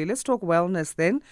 Let's talk wellness then.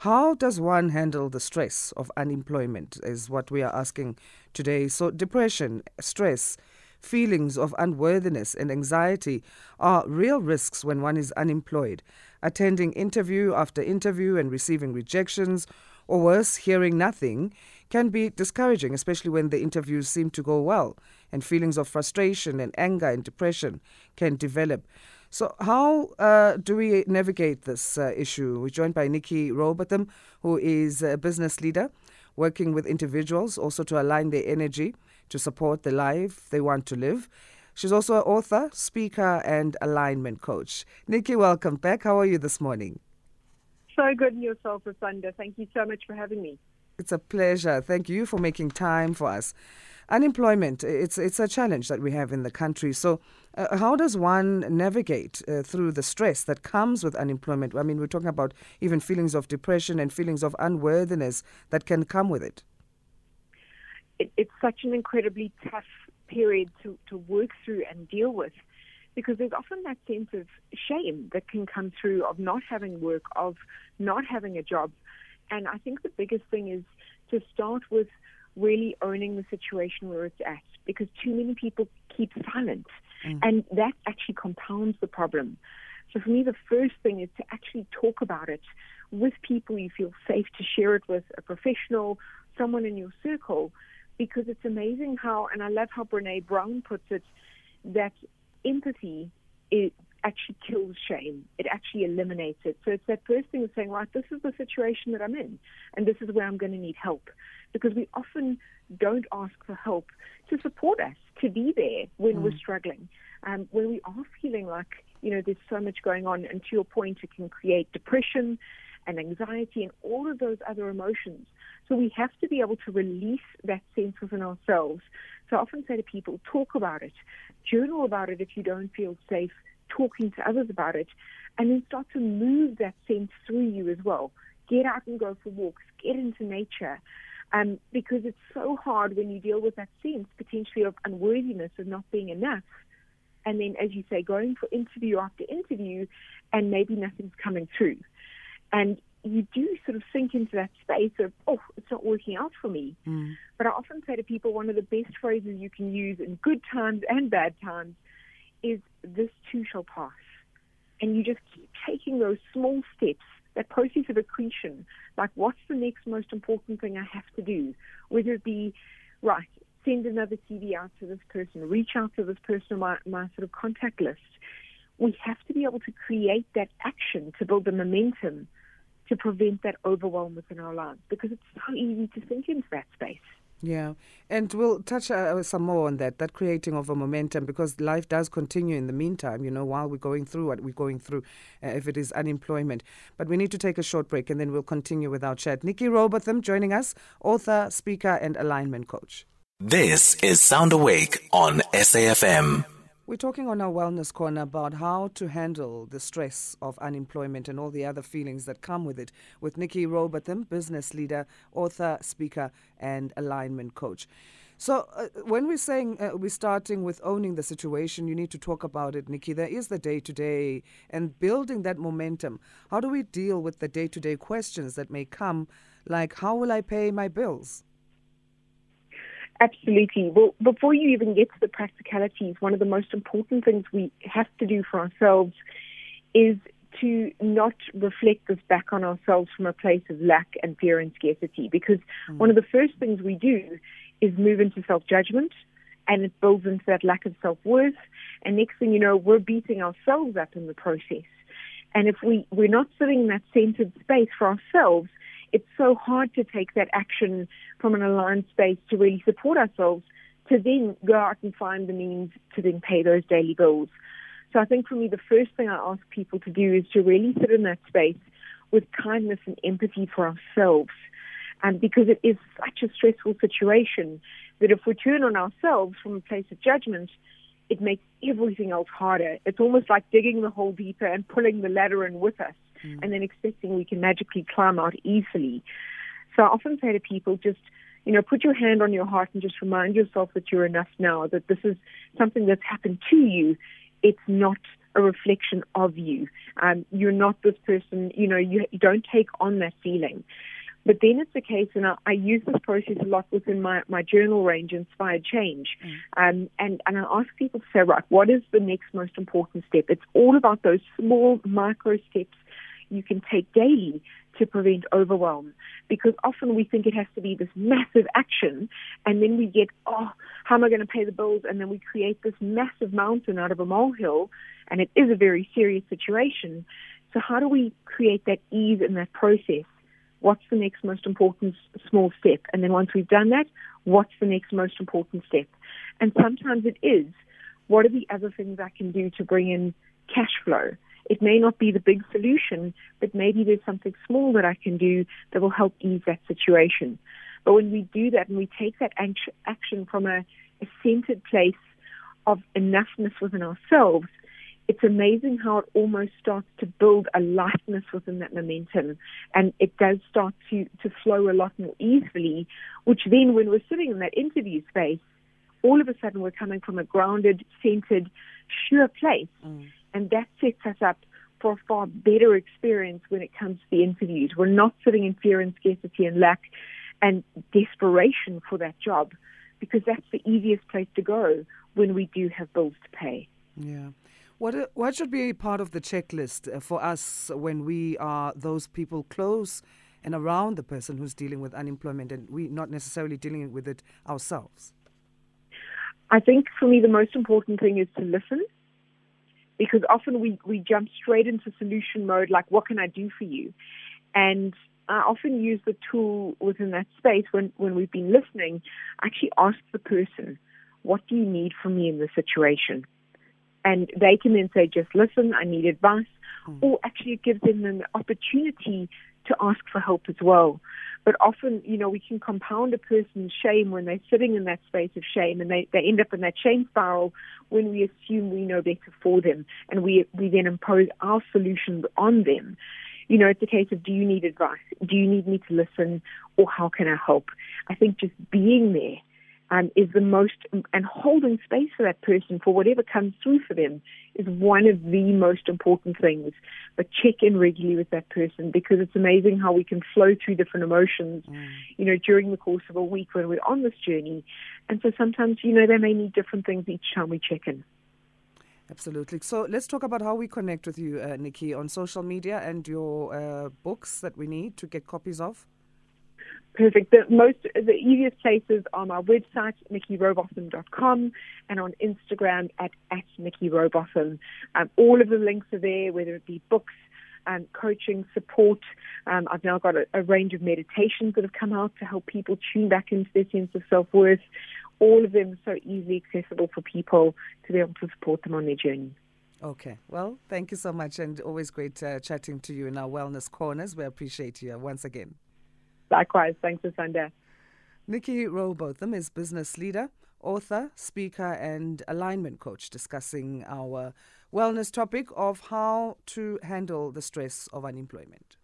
How does one handle the stress of unemployment? Is what we are asking today. So, depression, stress, feelings of unworthiness, and anxiety are real risks when one is unemployed. Attending interview after interview and receiving rejections, or worse, hearing nothing, can be discouraging, especially when the interviews seem to go well, and feelings of frustration and anger and depression can develop. So, how uh, do we navigate this uh, issue? We're joined by Nicky Rowbotham, who is a business leader working with individuals also to align their energy to support the life they want to live. She's also an author, speaker, and alignment coach. Nicky, welcome back. How are you this morning? So good yourself, Asanda. Thank you so much for having me. It's a pleasure. Thank you for making time for us. Unemployment, it's, it's a challenge that we have in the country. So, uh, how does one navigate uh, through the stress that comes with unemployment? I mean, we're talking about even feelings of depression and feelings of unworthiness that can come with it. it it's such an incredibly tough period to, to work through and deal with because there's often that sense of shame that can come through of not having work, of not having a job. And I think the biggest thing is to start with really owning the situation where it's at because too many people keep silent. Mm. And that actually compounds the problem. So for me, the first thing is to actually talk about it with people you feel safe to share it with, a professional, someone in your circle, because it's amazing how, and I love how Brene Brown puts it, that empathy it actually kills shame. It actually eliminates it. So it's that first thing of saying, right, this is the situation that I'm in, and this is where I'm going to need help. Because we often don't ask for help to support us, to be there when mm. we're struggling. Um, when we are feeling like, you know, there's so much going on, and to your point, it can create depression and anxiety and all of those other emotions. So we have to be able to release that sense within ourselves. So I often say to people, talk about it, journal about it if you don't feel safe talking to others about it, and then start to move that sense through you as well. Get out and go for walks, get into nature. Um, because it's so hard when you deal with that sense potentially of unworthiness of not being enough. And then, as you say, going for interview after interview and maybe nothing's coming through. And you do sort of sink into that space of, oh, it's not working out for me. Mm. But I often say to people, one of the best phrases you can use in good times and bad times is this too shall pass. And you just keep taking those small steps, that process of accretion, like what's the next most important thing I have to do? Whether it be, right, send another CV out to this person, reach out to this person, my, my sort of contact list. We have to be able to create that action to build the momentum to prevent that overwhelm within our lives because it's so easy to sink into that space. Yeah, and we'll touch uh, some more on that, that creating of a momentum, because life does continue in the meantime, you know, while we're going through what we're going through, uh, if it is unemployment. But we need to take a short break and then we'll continue with our chat. Nicky Rowbotham joining us, author, speaker, and alignment coach. This is Sound Awake on SAFM. We're talking on our Wellness Corner about how to handle the stress of unemployment and all the other feelings that come with it with Nicky Rowbotham, business leader, author, speaker, and alignment coach. So, uh, when we're saying uh, we're starting with owning the situation, you need to talk about it, Nicky. There is the day to day and building that momentum. How do we deal with the day to day questions that may come, like, how will I pay my bills? Absolutely. Well, before you even get to the practicalities, one of the most important things we have to do for ourselves is to not reflect this back on ourselves from a place of lack and fear and scarcity. Because mm. one of the first things we do is move into self judgment and it builds into that lack of self worth. And next thing you know, we're beating ourselves up in the process. And if we, we're not sitting in that centered space for ourselves, it's so hard to take that action from an aligned space to really support ourselves to then go out and find the means to then pay those daily bills. So I think for me, the first thing I ask people to do is to really sit in that space with kindness and empathy for ourselves. And because it is such a stressful situation that if we turn on ourselves from a place of judgment, it makes everything else harder. It's almost like digging the hole deeper and pulling the ladder in with us mm. and then expecting we can magically climb out easily. So I often say to people, just you know, put your hand on your heart and just remind yourself that you're enough now. That this is something that's happened to you. It's not a reflection of you. Um, you're not this person, you know, you, you don't take on that feeling. But then it's a case, and I, I use this process a lot within my, my journal range, Inspired Change. Mm. Um, and, and I ask people to say, right, what is the next most important step? It's all about those small micro steps you can take daily to prevent overwhelm. Because often we think it has to be this massive action, and then we get, oh, how am I going to pay the bills? And then we create this massive mountain out of a molehill, and it is a very serious situation. So, how do we create that ease in that process? What's the next most important small step? And then once we've done that, what's the next most important step? And sometimes it is, what are the other things I can do to bring in cash flow? It may not be the big solution, but maybe there's something small that I can do that will help ease that situation. But when we do that and we take that action from a, a centered place of enoughness within ourselves, it's amazing how it almost starts to build a lightness within that momentum and it does start to, to flow a lot more easily, which then when we're sitting in that interview space, all of a sudden we're coming from a grounded, centered, sure place. Mm. And that sets us up for a far better experience when it comes to the interviews. We're not sitting in fear and scarcity and lack and desperation for that job because that's the easiest place to go when we do have bills to pay. Yeah. What, uh, what should be part of the checklist uh, for us when we are those people close and around the person who's dealing with unemployment and we're not necessarily dealing with it ourselves? I think for me, the most important thing is to listen because often we, we jump straight into solution mode, like, what can I do for you? And I often use the tool within that space when, when we've been listening, actually ask the person, what do you need from me in this situation? and they can then say, just listen, I need advice, mm. or actually it gives them an opportunity to ask for help as well. But often, you know, we can compound a person's shame when they're sitting in that space of shame and they, they end up in that shame spiral when we assume we know better for them and we, we then impose our solutions on them. You know, it's a case of do you need advice? Do you need me to listen? Or how can I help? I think just being there um, is the most, and holding space for that person for whatever comes through for them is one of the most important things. But check in regularly with that person because it's amazing how we can flow through different emotions, mm. you know, during the course of a week when we're on this journey. And so sometimes, you know, they may need different things each time we check in. Absolutely. So let's talk about how we connect with you, uh, Nicky, on social media and your uh, books that we need to get copies of. Perfect. The most, the easiest places are my website, nickyrowbotham.com, and on Instagram at, at nickyrowbotham. Um, all of the links are there, whether it be books, um, coaching, support. Um, I've now got a, a, range of meditations that have come out to help people tune back into their sense of self-worth. All of them so easily accessible for people to be able to support them on their journey. Okay. Well, thank you so much, and always great uh, chatting to you in our wellness corners. We appreciate you once again. Likewise. Thanks, Asanda. Nicky Rowbotham is business leader, author, speaker, and alignment coach discussing our wellness topic of how to handle the stress of unemployment.